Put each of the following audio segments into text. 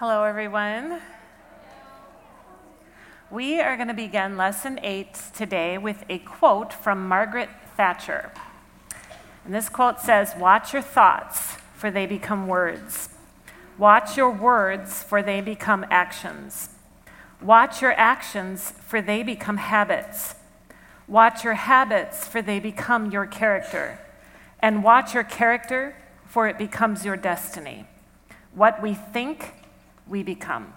Hello, everyone. We are going to begin lesson eight today with a quote from Margaret Thatcher. And this quote says Watch your thoughts, for they become words. Watch your words, for they become actions. Watch your actions, for they become habits. Watch your habits, for they become your character. And watch your character, for it becomes your destiny. What we think, we become.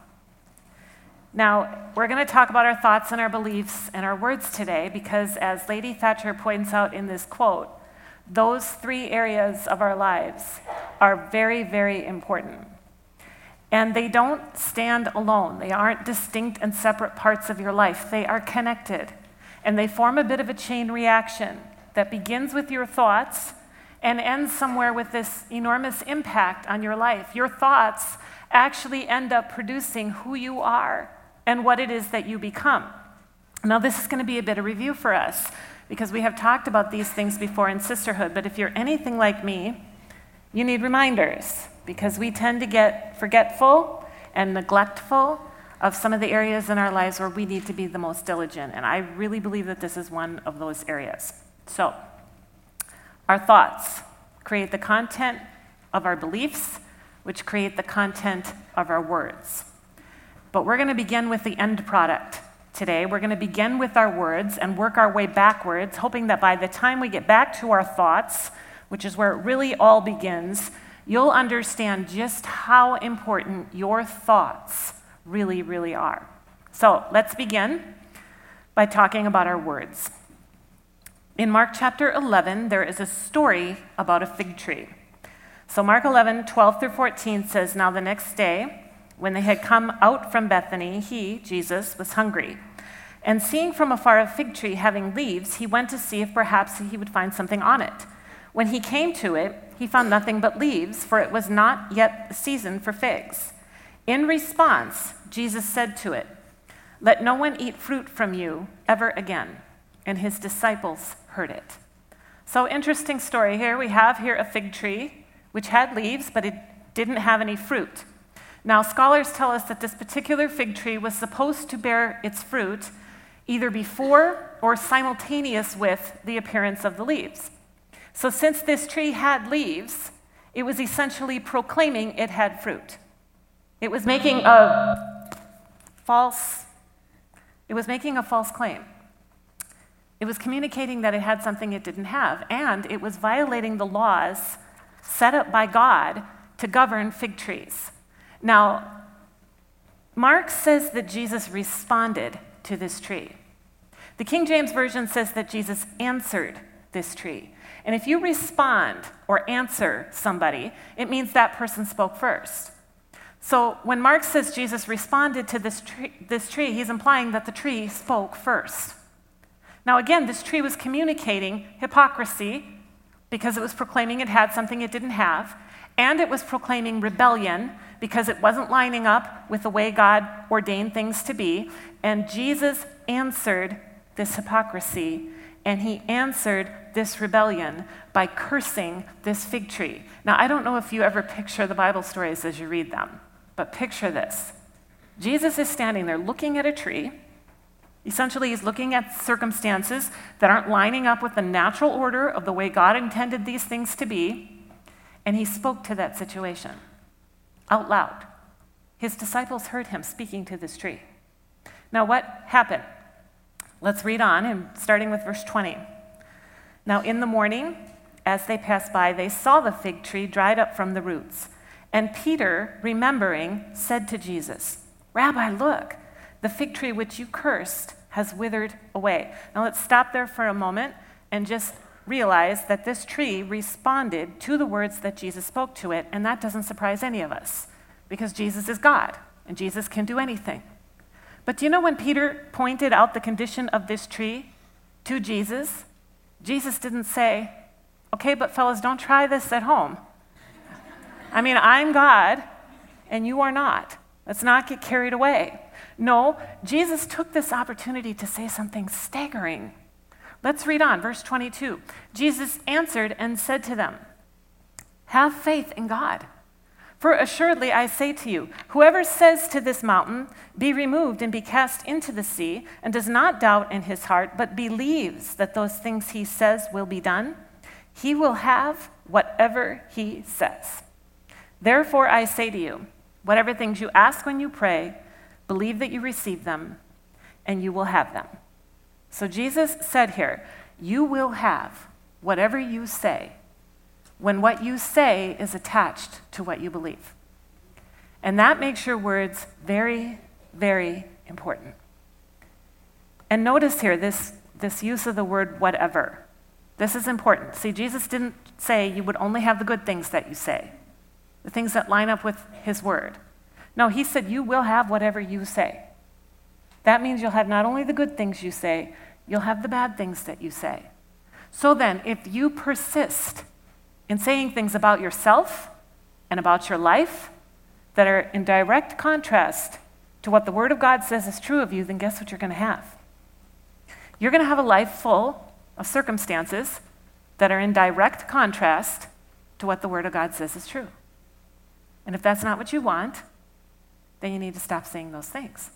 Now, we're going to talk about our thoughts and our beliefs and our words today because, as Lady Thatcher points out in this quote, those three areas of our lives are very, very important. And they don't stand alone. They aren't distinct and separate parts of your life. They are connected. And they form a bit of a chain reaction that begins with your thoughts and ends somewhere with this enormous impact on your life. Your thoughts actually end up producing who you are and what it is that you become. Now, this is going to be a bit of review for us because we have talked about these things before in sisterhood, but if you're anything like me, you need reminders because we tend to get forgetful and neglectful of some of the areas in our lives where we need to be the most diligent. And I really believe that this is one of those areas. So, our thoughts create the content of our beliefs, which create the content of our words. But we're going to begin with the end product today. We're going to begin with our words and work our way backwards, hoping that by the time we get back to our thoughts, which is where it really all begins, you'll understand just how important your thoughts really, really are. So let's begin by talking about our words. In Mark chapter 11, there is a story about a fig tree. So, Mark 11, 12 through 14 says, Now the next day, when they had come out from Bethany, he, Jesus, was hungry. And seeing from afar a fig tree having leaves, he went to see if perhaps he would find something on it. When he came to it, he found nothing but leaves, for it was not yet the season for figs. In response, Jesus said to it, Let no one eat fruit from you ever again. And his disciples heard it. So, interesting story here. We have here a fig tree which had leaves, but it didn't have any fruit. Now, scholars tell us that this particular fig tree was supposed to bear its fruit either before or simultaneous with the appearance of the leaves. So, since this tree had leaves, it was essentially proclaiming it had fruit. It was making a false it was making a false claim. It was communicating that it had something it didn't have, and it was violating the laws set up by God to govern fig trees. Now, Mark says that Jesus responded to this tree. The King James Version says that Jesus answered this tree. And if you respond or answer somebody, it means that person spoke first. So when Mark says Jesus responded to this tree, this tree, he's implying that the tree spoke first. Now, again, this tree was communicating hypocrisy because it was proclaiming it had something it didn't have, and it was proclaiming rebellion because it wasn't lining up with the way God ordained things to be. And Jesus answered this hypocrisy, and he answered this rebellion by cursing this fig tree. Now, I don't know if you ever picture the Bible stories as you read them, but picture this Jesus is standing there looking at a tree Essentially, he's looking at circumstances that aren't lining up with the natural order of the way God intended these things to be, and he spoke to that situation out loud. His disciples heard him speaking to this tree. Now, what happened? Let's read on, and starting with verse 20. Now, in the morning, as they passed by, they saw the fig tree dried up from the roots. And Peter, remembering, said to Jesus, Rabbi, look the fig tree which you cursed has withered away. Now let's stop there for a moment and just realize that this tree responded to the words that Jesus spoke to it, and that doesn't surprise any of us because Jesus is God and Jesus can do anything. But do you know when Peter pointed out the condition of this tree to Jesus? Jesus didn't say, okay, but fellas, don't try this at home. I mean, I'm God and you are not. Let's not get carried away. No, Jesus took this opportunity to say something staggering. Let's read on, verse 22. Jesus answered and said to them, Have faith in God. For assuredly I say to you, whoever says to this mountain, Be removed and be cast into the sea, and does not doubt in his heart, but believes that those things he says will be done, he will have whatever he says. Therefore I say to you, whatever things you ask when you pray, believe that you receive them, and you will have them. So Jesus said here, You will have whatever you say when what you say is attached to what you believe. And that makes your words very, very important. And notice here this, this use of the word whatever. This is important. See, Jesus didn't say you would only have the good things that you say, the things that line up with his word. No, he said you will have whatever you say. That means you'll have not only the good things you say, you'll have the bad things that you say. So then, if you persist in saying things about yourself and about your life that are in direct contrast to what the Word of God says is true of you, then guess what you're going to have? You're going to have a life full of circumstances that are in direct contrast to what the Word of God says is true. And if that's not what you want, then you need to stop saying those things.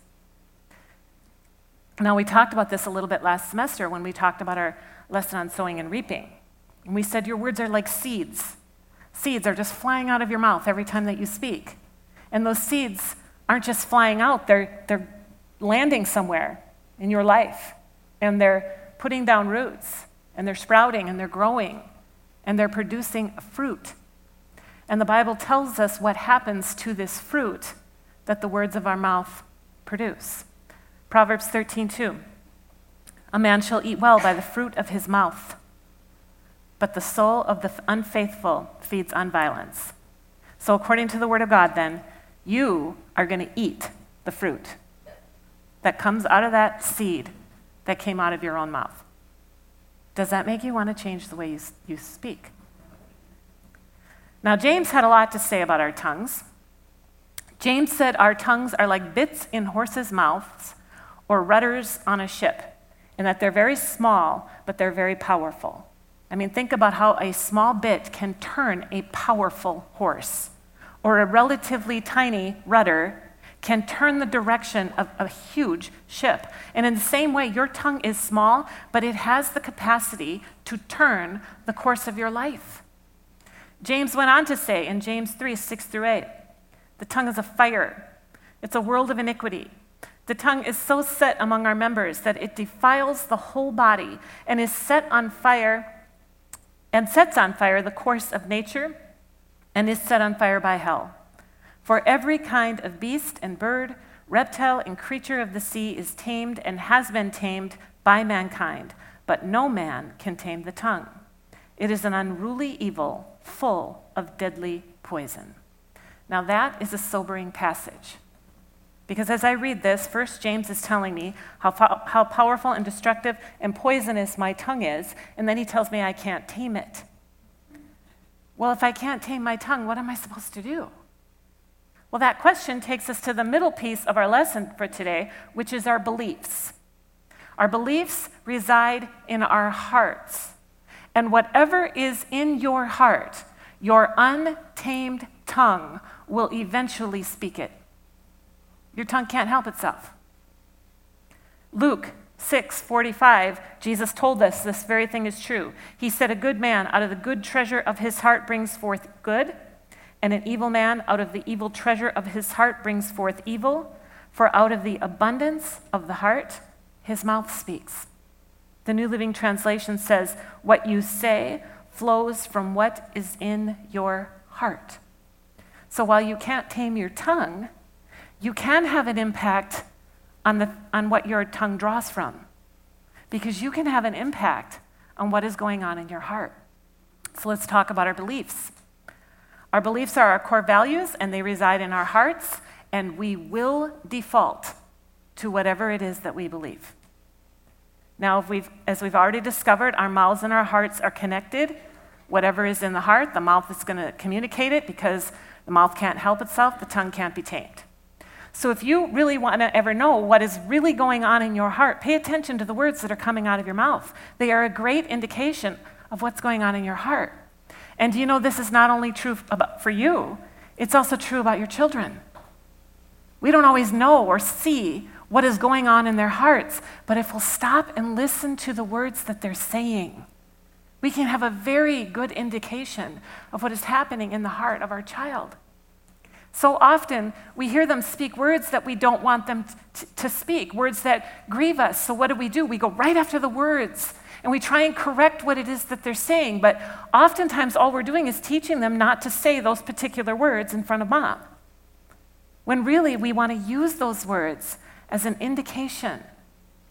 Now, we talked about this a little bit last semester when we talked about our lesson on sowing and reaping. And we said your words are like seeds. Seeds are just flying out of your mouth every time that you speak. And those seeds aren't just flying out, they're, they're landing somewhere in your life. And they're putting down roots, and they're sprouting, and they're growing, and they're producing fruit. And the Bible tells us what happens to this fruit that the words of our mouth produce. Proverbs 13:2. A man shall eat well by the fruit of his mouth but the soul of the unfaithful feeds on violence. So, according to the Word of God, then, you are going to eat the fruit that comes out of that seed that came out of your own mouth. Does that make you want to change the way you, you speak? Now, James had a lot to say about our tongues. James said our tongues are like bits in horses' mouths or rudders on a ship, and that they're very small, but they're very powerful. I mean, think about how a small bit can turn a powerful horse, or a relatively tiny rudder can turn the direction of a huge ship. And in the same way, your tongue is small, but it has the capacity to turn the course of your life. James went on to say in James 3 6 through 8, the tongue is a fire, it's a world of iniquity. The tongue is so set among our members that it defiles the whole body and is set on fire and sets on fire the course of nature and is set on fire by hell. For every kind of beast and bird, reptile and creature of the sea is tamed and has been tamed by mankind, but no man can tame the tongue. It is an unruly evil full of deadly poison. Now, that is a sobering passage. Because as I read this, first James is telling me how, how powerful and destructive and poisonous my tongue is, and then he tells me I can't tame it. Well, if I can't tame my tongue, what am I supposed to do? Well, that question takes us to the middle piece of our lesson for today, which is our beliefs. Our beliefs reside in our hearts. And whatever is in your heart, your untamed tongue will eventually speak it. Your tongue can't help itself. Luke 6 45, Jesus told us this very thing is true. He said, A good man out of the good treasure of his heart brings forth good, and an evil man out of the evil treasure of his heart brings forth evil. For out of the abundance of the heart, his mouth speaks. The New Living Translation says, What you say flows from what is in your heart. So while you can't tame your tongue, you can have an impact on, the, on what your tongue draws from because you can have an impact on what is going on in your heart. So let's talk about our beliefs. Our beliefs are our core values and they reside in our hearts, and we will default to whatever it is that we believe. Now, we've, as we've already discovered, our mouths and our hearts are connected. Whatever is in the heart, the mouth is going to communicate it because the mouth can't help itself, the tongue can't be tamed. So, if you really want to ever know what is really going on in your heart, pay attention to the words that are coming out of your mouth. They are a great indication of what's going on in your heart. And you know this is not only true for you, It's also true about your children. We don't always know or see what is going on in their hearts, but if we'll stop and listen to the words that they're saying, we can have a very good indication of what is happening in the heart of our child. So often we hear them speak words that we don't want them t- to speak, words that grieve us. So what do we do? We go right after the words and we try and correct what it is that they're saying. But oftentimes all we're doing is teaching them not to say those particular words in front of mom. When really we want to use those words as an indication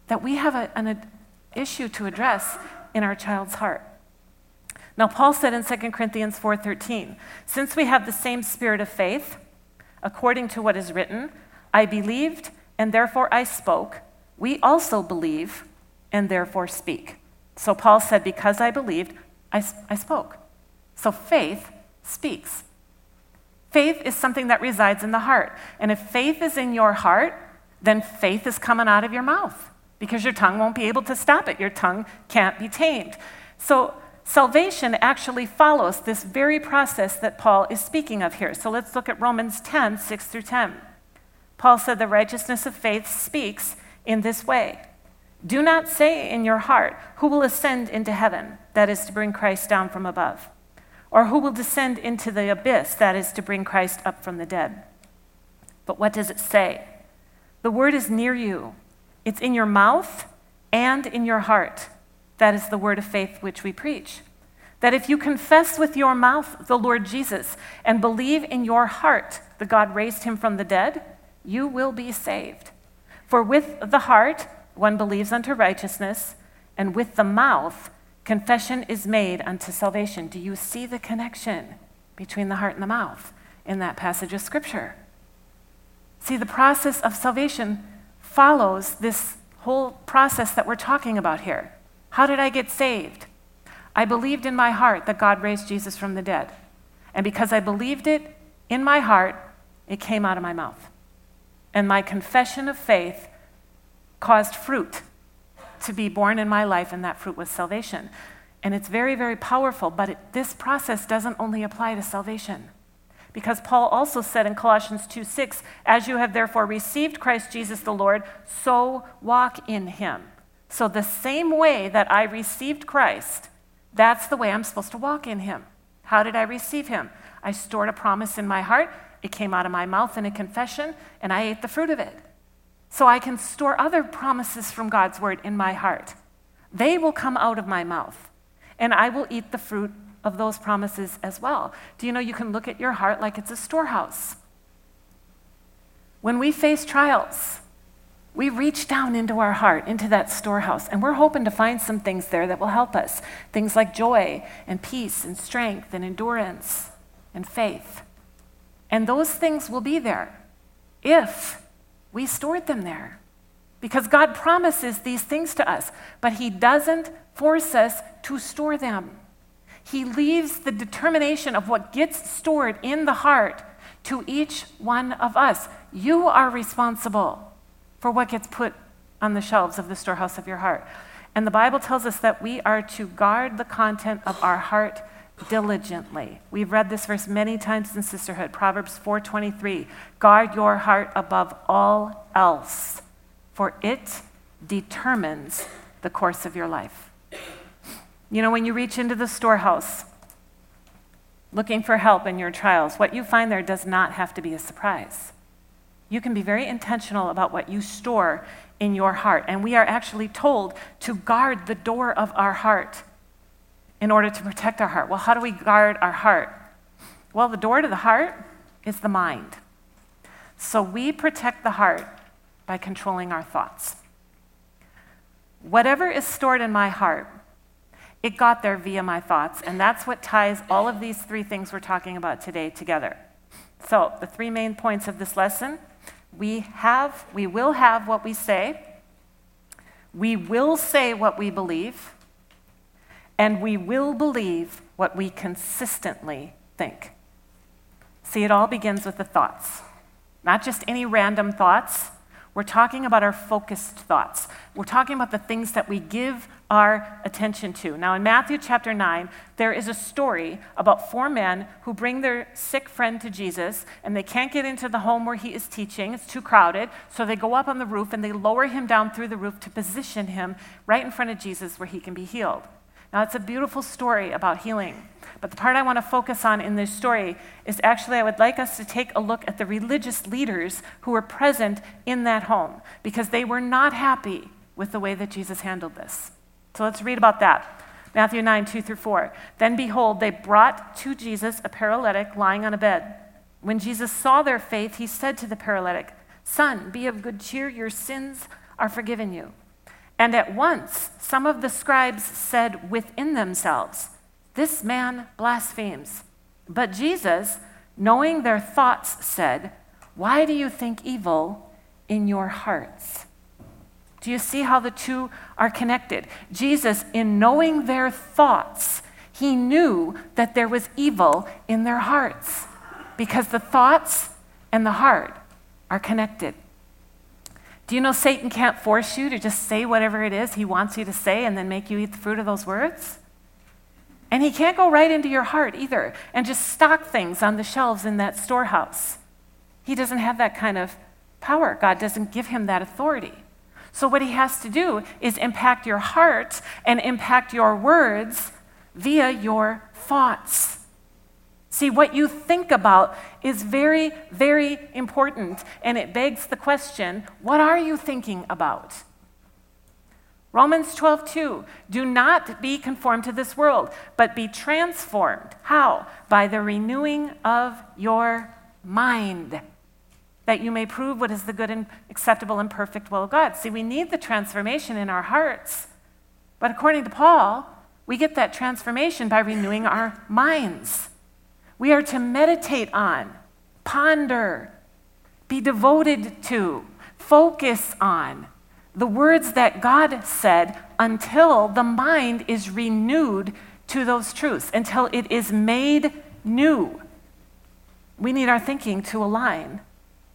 that we have a, an a issue to address in our child's heart. Now Paul said in 2 Corinthians 4:13, since we have the same spirit of faith, according to what is written, I believed and therefore I spoke, we also believe and therefore speak. So Paul said, because I believed, I, I spoke. So faith speaks. Faith is something that resides in the heart. And if faith is in your heart, then faith is coming out of your mouth because your tongue won't be able to stop it. Your tongue can't be tamed. So, salvation actually follows this very process that Paul is speaking of here. So, let's look at Romans 10 6 through 10. Paul said, The righteousness of faith speaks in this way Do not say in your heart, Who will ascend into heaven? That is to bring Christ down from above. Or who will descend into the abyss? That is to bring Christ up from the dead. But what does it say? The word is near you, it's in your mouth and in your heart. That is the word of faith which we preach. That if you confess with your mouth the Lord Jesus and believe in your heart that God raised him from the dead, you will be saved. For with the heart one believes unto righteousness, and with the mouth confession is made unto salvation. Do you see the connection between the heart and the mouth in that passage of Scripture? See, the process of salvation follows this whole process that we're talking about here. How did I get saved? I believed in my heart that God raised Jesus from the dead. And because I believed it in my heart, it came out of my mouth. And my confession of faith caused fruit to be born in my life, and that fruit was salvation. And it's very, very powerful, but it, this process doesn't only apply to salvation. Because Paul also said in Colossians 2 6, As you have therefore received Christ Jesus the Lord, so walk in him. So, the same way that I received Christ, that's the way I'm supposed to walk in him. How did I receive him? I stored a promise in my heart, it came out of my mouth in a confession, and I ate the fruit of it. So, I can store other promises from God's word in my heart. They will come out of my mouth, and I will eat the fruit of those promises as well. Do you know you can look at your heart like it's a storehouse? When we face trials, we reach down into our heart, into that storehouse, and we're hoping to find some things there that will help us. Things like joy and peace and strength and endurance and faith. And those things will be there if we stored them there. Because God promises these things to us, but He doesn't force us to store them. He leaves the determination of what gets stored in the heart to each one of us. You are responsible for what gets put on the shelves of the storehouse of your heart. And the Bible tells us that we are to guard the content of our heart diligently. We've read this verse many times in sisterhood. Proverbs 4:23. Guard your heart above all else, for it determines the course of your life. You know, when you reach into the storehouse looking for help in your trials, what you find there does not have to be a surprise. You can be very intentional about what you store in your heart. And we are actually told to guard the door of our heart in order to protect our heart. Well, how do we guard our heart? Well, the door to the heart is the mind. So we protect the heart by controlling our thoughts. Whatever is stored in my heart it got there via my thoughts, and that's what ties all of these three things we're talking about today together. So, the three main points of this lesson we have, we will have what we say, we will say what we believe, and we will believe what we consistently think. See, it all begins with the thoughts. Not just any random thoughts. We're talking about our focused thoughts. We're talking about the things that we give our attention to. Now, in Matthew chapter 9, there is a story about four men who bring their sick friend to Jesus, and they can't get into the home where he is teaching. It's too crowded. So they go up on the roof and they lower him down through the roof to position him right in front of Jesus where he can be healed. Now, it's a beautiful story about healing. But the part I want to focus on in this story is actually, I would like us to take a look at the religious leaders who were present in that home because they were not happy with the way that Jesus handled this. So let's read about that. Matthew 9, 2 through 4. Then behold, they brought to Jesus a paralytic lying on a bed. When Jesus saw their faith, he said to the paralytic, Son, be of good cheer, your sins are forgiven you. And at once, some of the scribes said within themselves, This man blasphemes. But Jesus, knowing their thoughts, said, Why do you think evil in your hearts? Do you see how the two are connected? Jesus, in knowing their thoughts, he knew that there was evil in their hearts because the thoughts and the heart are connected. Do you know Satan can't force you to just say whatever it is he wants you to say and then make you eat the fruit of those words? And he can't go right into your heart either and just stock things on the shelves in that storehouse. He doesn't have that kind of power. God doesn't give him that authority. So, what he has to do is impact your heart and impact your words via your thoughts. See, what you think about is very, very important, and it begs the question what are you thinking about? Romans 12, 2. Do not be conformed to this world, but be transformed. How? By the renewing of your mind, that you may prove what is the good and acceptable and perfect will of God. See, we need the transformation in our hearts, but according to Paul, we get that transformation by renewing our minds. We are to meditate on, ponder, be devoted to, focus on the words that God said until the mind is renewed to those truths, until it is made new. We need our thinking to align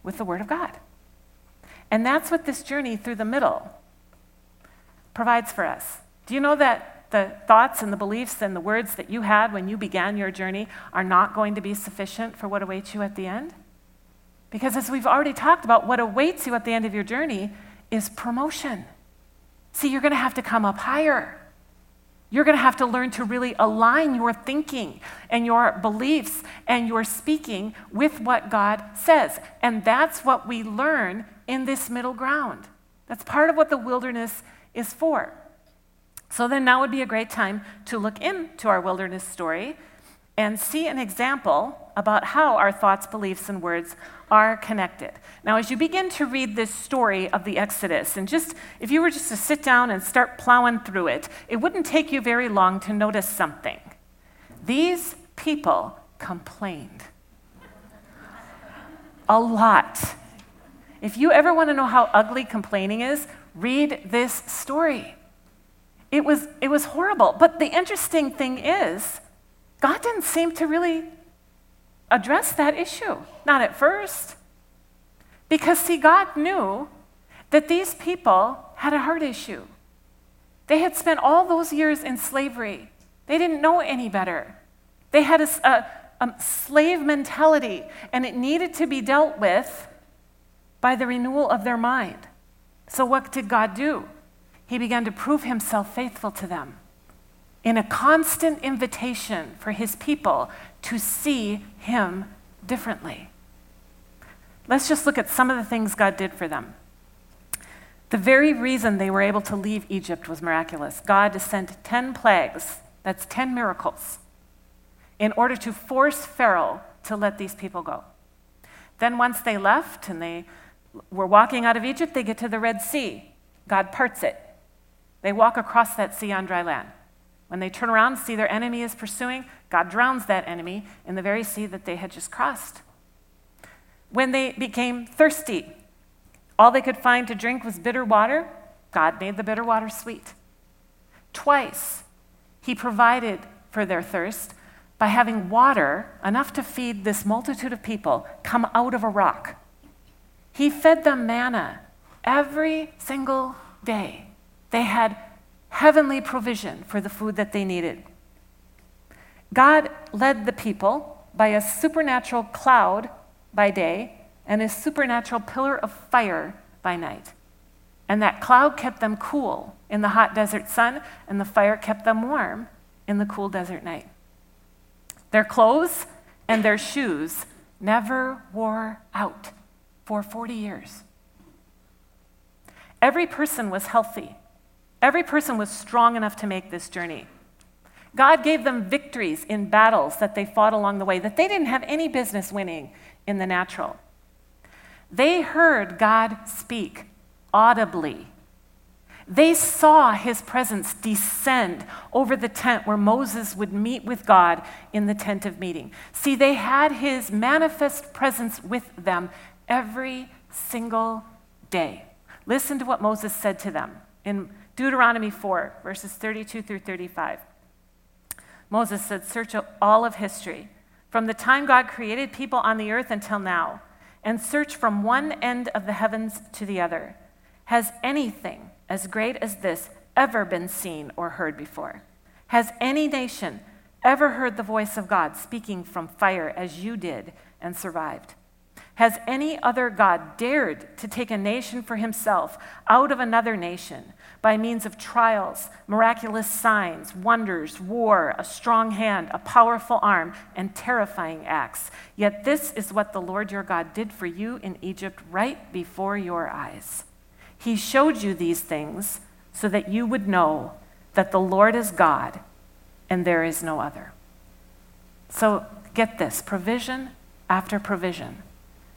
with the Word of God. And that's what this journey through the middle provides for us. Do you know that the thoughts and the beliefs and the words that you had when you began your journey are not going to be sufficient for what awaits you at the end? Because as we've already talked about, what awaits you at the end of your journey is promotion. See, you're going to have to come up higher. You're going to have to learn to really align your thinking and your beliefs and your speaking with what God says. And that's what we learn in this middle ground. That's part of what the wilderness is for. So then now would be a great time to look into our wilderness story and see an example about how our thoughts, beliefs, and words are connected. Now, as you begin to read this story of the Exodus, and just if you were just to sit down and start plowing through it, it wouldn't take you very long to notice something. These people complained a lot. If you ever want to know how ugly complaining is, read this story. It was, it was horrible. But the interesting thing is, God didn't seem to really address that issue, not at first. Because, see, God knew that these people had a heart issue. They had spent all those years in slavery, they didn't know any better. They had a, a, a slave mentality, and it needed to be dealt with by the renewal of their mind. So, what did God do? He began to prove himself faithful to them in a constant invitation for his people to see him differently. Let's just look at some of the things God did for them. The very reason they were able to leave Egypt was miraculous. God sent 10 plagues, that's 10 miracles, in order to force Pharaoh to let these people go. Then, once they left and they were walking out of Egypt, they get to the Red Sea. God parts it. They walk across that sea on dry land. When they turn around and see their enemy is pursuing, God drowns that enemy in the very sea that they had just crossed. When they became thirsty, all they could find to drink was bitter water. God made the bitter water sweet. Twice, He provided for their thirst by having water enough to feed this multitude of people come out of a rock. He fed them manna every single day, they had heavenly provision for the food that they needed. God led the people by a supernatural cloud by day and a supernatural pillar of fire by night. And that cloud kept them cool in the hot desert sun, and the fire kept them warm in the cool desert night. Their clothes and their shoes never wore out for 40 years. Every person was healthy. Every person was strong enough to make this journey. God gave them victories in battles that they fought along the way that they didn't have any business winning in the natural. They heard God speak audibly. They saw his presence descend over the tent where Moses would meet with God in the tent of meeting. See, they had his manifest presence with them every single day. Listen to what Moses said to them in Deuteronomy 4, verses 32 through 35. Moses said, Search all of history, from the time God created people on the earth until now, and search from one end of the heavens to the other. Has anything as great as this ever been seen or heard before? Has any nation ever heard the voice of God speaking from fire as you did and survived? Has any other God dared to take a nation for himself out of another nation by means of trials, miraculous signs, wonders, war, a strong hand, a powerful arm, and terrifying acts. Yet this is what the Lord your God did for you in Egypt right before your eyes. He showed you these things so that you would know that the Lord is God and there is no other. So get this provision after provision,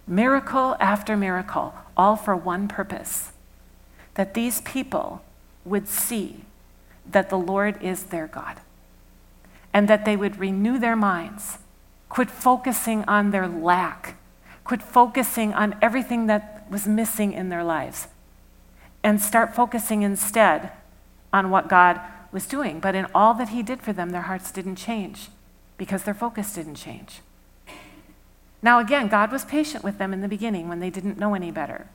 miracle after miracle, all for one purpose that these people would see that the Lord is their God and that they would renew their minds, quit focusing on their lack, quit focusing on everything that was missing in their lives, and start focusing instead on what God was doing. But in all that He did for them, their hearts didn't change because their focus didn't change. Now, again, God was patient with them in the beginning when they didn't know any better.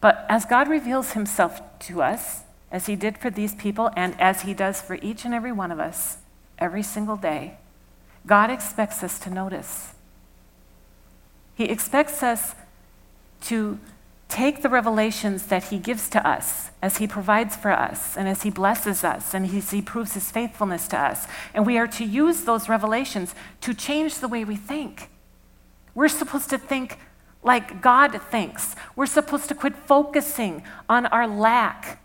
But as God reveals himself to us, as he did for these people and as he does for each and every one of us every single day, God expects us to notice. He expects us to take the revelations that he gives to us as he provides for us and as he blesses us and as he proves his faithfulness to us. And we are to use those revelations to change the way we think. We're supposed to think like God thinks. We're supposed to quit focusing on our lack.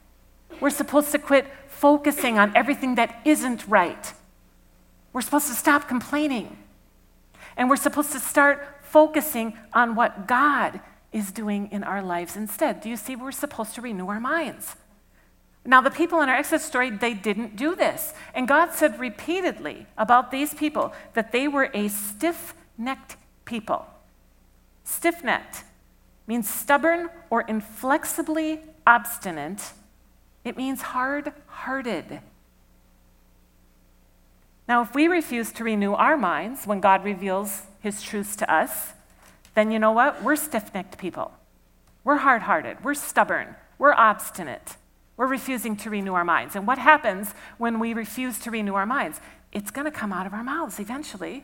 We're supposed to quit focusing on everything that isn't right. We're supposed to stop complaining. And we're supposed to start focusing on what God is doing in our lives instead. Do you see? We're supposed to renew our minds. Now, the people in our Exodus story, they didn't do this. And God said repeatedly about these people that they were a stiff necked people. Stiff necked means stubborn or inflexibly obstinate. It means hard hearted. Now, if we refuse to renew our minds when God reveals his truths to us, then you know what? We're stiff necked people. We're hard hearted. We're stubborn. We're obstinate. We're refusing to renew our minds. And what happens when we refuse to renew our minds? It's going to come out of our mouths eventually.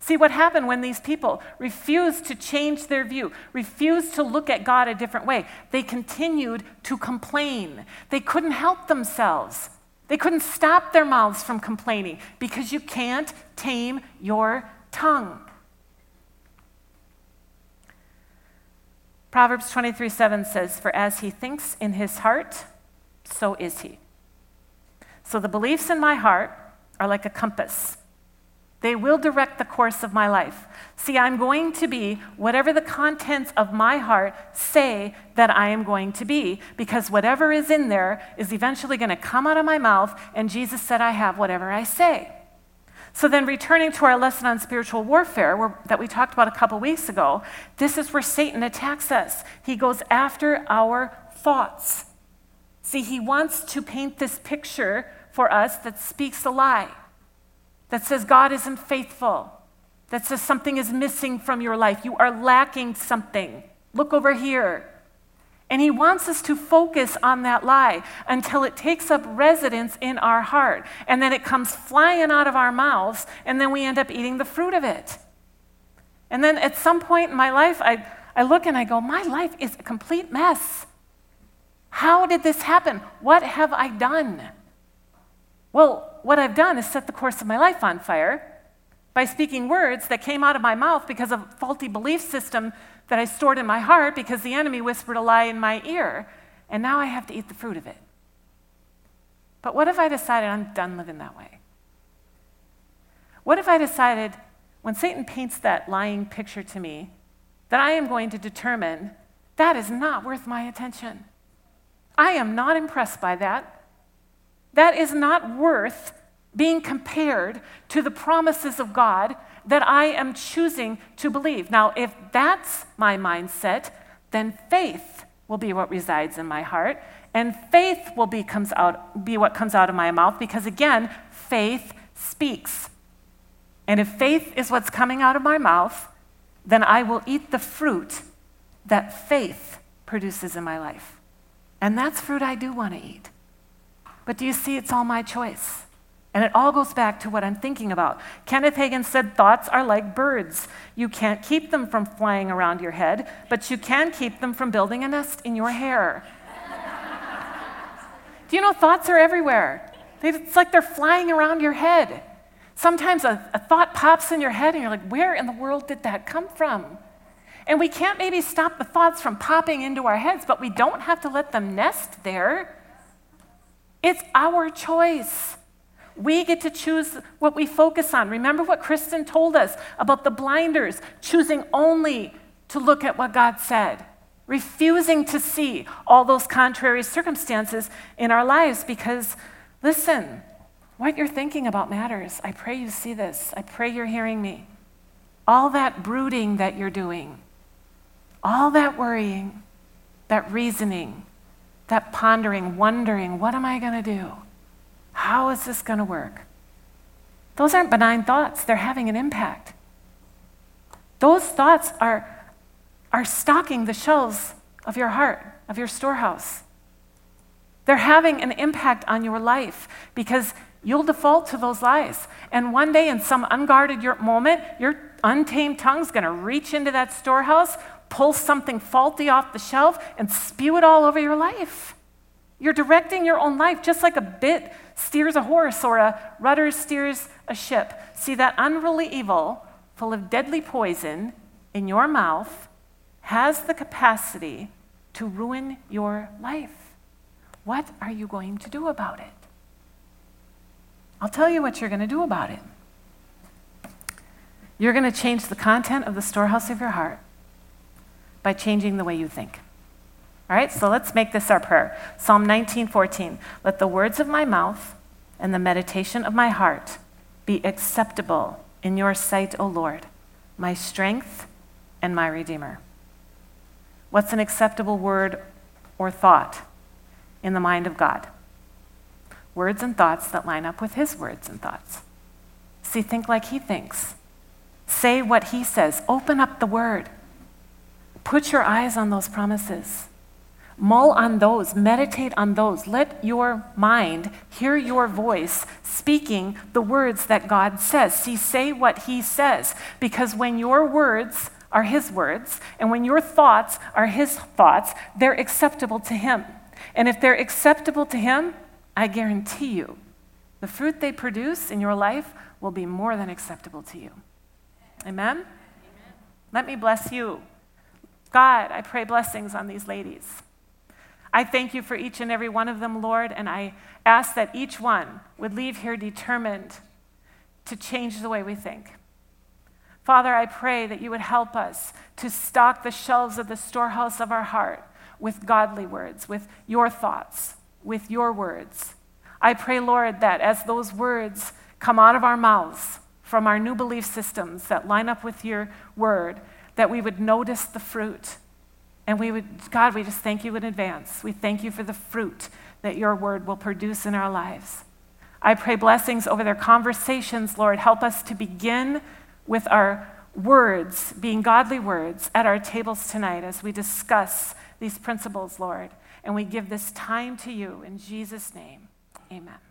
See what happened when these people refused to change their view, refused to look at God a different way. They continued to complain. They couldn't help themselves. They couldn't stop their mouths from complaining because you can't tame your tongue. Proverbs 23 7 says, For as he thinks in his heart, so is he. So the beliefs in my heart are like a compass. They will direct the course of my life. See, I'm going to be whatever the contents of my heart say that I am going to be, because whatever is in there is eventually going to come out of my mouth, and Jesus said, I have whatever I say. So then, returning to our lesson on spiritual warfare where, that we talked about a couple weeks ago, this is where Satan attacks us. He goes after our thoughts. See, he wants to paint this picture for us that speaks a lie that says God isn't faithful, that says something is missing from your life. You are lacking something. Look over here. And he wants us to focus on that lie until it takes up residence in our heart. And then it comes flying out of our mouths, and then we end up eating the fruit of it. And then at some point in my life, I, I look and I go, My life is a complete mess. How did this happen? What have I done? Well, what I've done is set the course of my life on fire by speaking words that came out of my mouth because of a faulty belief system that I stored in my heart because the enemy whispered a lie in my ear, and now I have to eat the fruit of it. But what if I decided I'm done living that way? What if I decided, when Satan paints that lying picture to me, that I am going to determine that is not worth my attention? I am not impressed by that. That is not worth being compared to the promises of God that I am choosing to believe. Now, if that's my mindset, then faith will be what resides in my heart, and faith will be, comes out, be what comes out of my mouth because, again, faith speaks. And if faith is what's coming out of my mouth, then I will eat the fruit that faith produces in my life. And that's fruit I do want to eat. But do you see, it's all my choice. And it all goes back to what I'm thinking about. Kenneth Hagin said thoughts are like birds. You can't keep them from flying around your head, but you can keep them from building a nest in your hair. Do you know thoughts are everywhere? It's like they're flying around your head. Sometimes a, a thought pops in your head and you're like, where in the world did that come from? And we can't maybe stop the thoughts from popping into our heads, but we don't have to let them nest there. It's our choice. We get to choose what we focus on. Remember what Kristen told us about the blinders, choosing only to look at what God said, refusing to see all those contrary circumstances in our lives because, listen, what you're thinking about matters. I pray you see this. I pray you're hearing me. All that brooding that you're doing, all that worrying, that reasoning, that pondering, wondering, what am I going to do? How is this going to work? Those aren't benign thoughts, they're having an impact. Those thoughts are, are stocking the shelves of your heart, of your storehouse. They're having an impact on your life because you'll default to those lies. And one day, in some unguarded moment, your untamed tongue's going to reach into that storehouse, pull something faulty off the shelf, and spew it all over your life. You're directing your own life just like a bit steers a horse or a rudder steers a ship. See, that unruly evil, full of deadly poison in your mouth, has the capacity to ruin your life. What are you going to do about it? I'll tell you what you're going to do about it. You're going to change the content of the storehouse of your heart by changing the way you think. All right, so let's make this our prayer. Psalm 19:14. Let the words of my mouth and the meditation of my heart be acceptable in your sight, O Lord, my strength and my redeemer. What's an acceptable word or thought in the mind of God? Words and thoughts that line up with his words and thoughts. See, think like he thinks. Say what he says. Open up the word. Put your eyes on those promises. Mull on those, meditate on those. Let your mind hear your voice speaking the words that God says. See, say what He says. Because when your words are His words, and when your thoughts are His thoughts, they're acceptable to Him. And if they're acceptable to Him, I guarantee you, the fruit they produce in your life will be more than acceptable to you. Amen? Amen. Let me bless you. God, I pray blessings on these ladies. I thank you for each and every one of them, Lord, and I ask that each one would leave here determined to change the way we think. Father, I pray that you would help us to stock the shelves of the storehouse of our heart with godly words, with your thoughts, with your words. I pray, Lord, that as those words come out of our mouths from our new belief systems that line up with your word, that we would notice the fruit and we would, God, we just thank you in advance. We thank you for the fruit that your word will produce in our lives. I pray blessings over their conversations, Lord. Help us to begin with our words, being godly words, at our tables tonight as we discuss these principles, Lord. And we give this time to you in Jesus' name. Amen.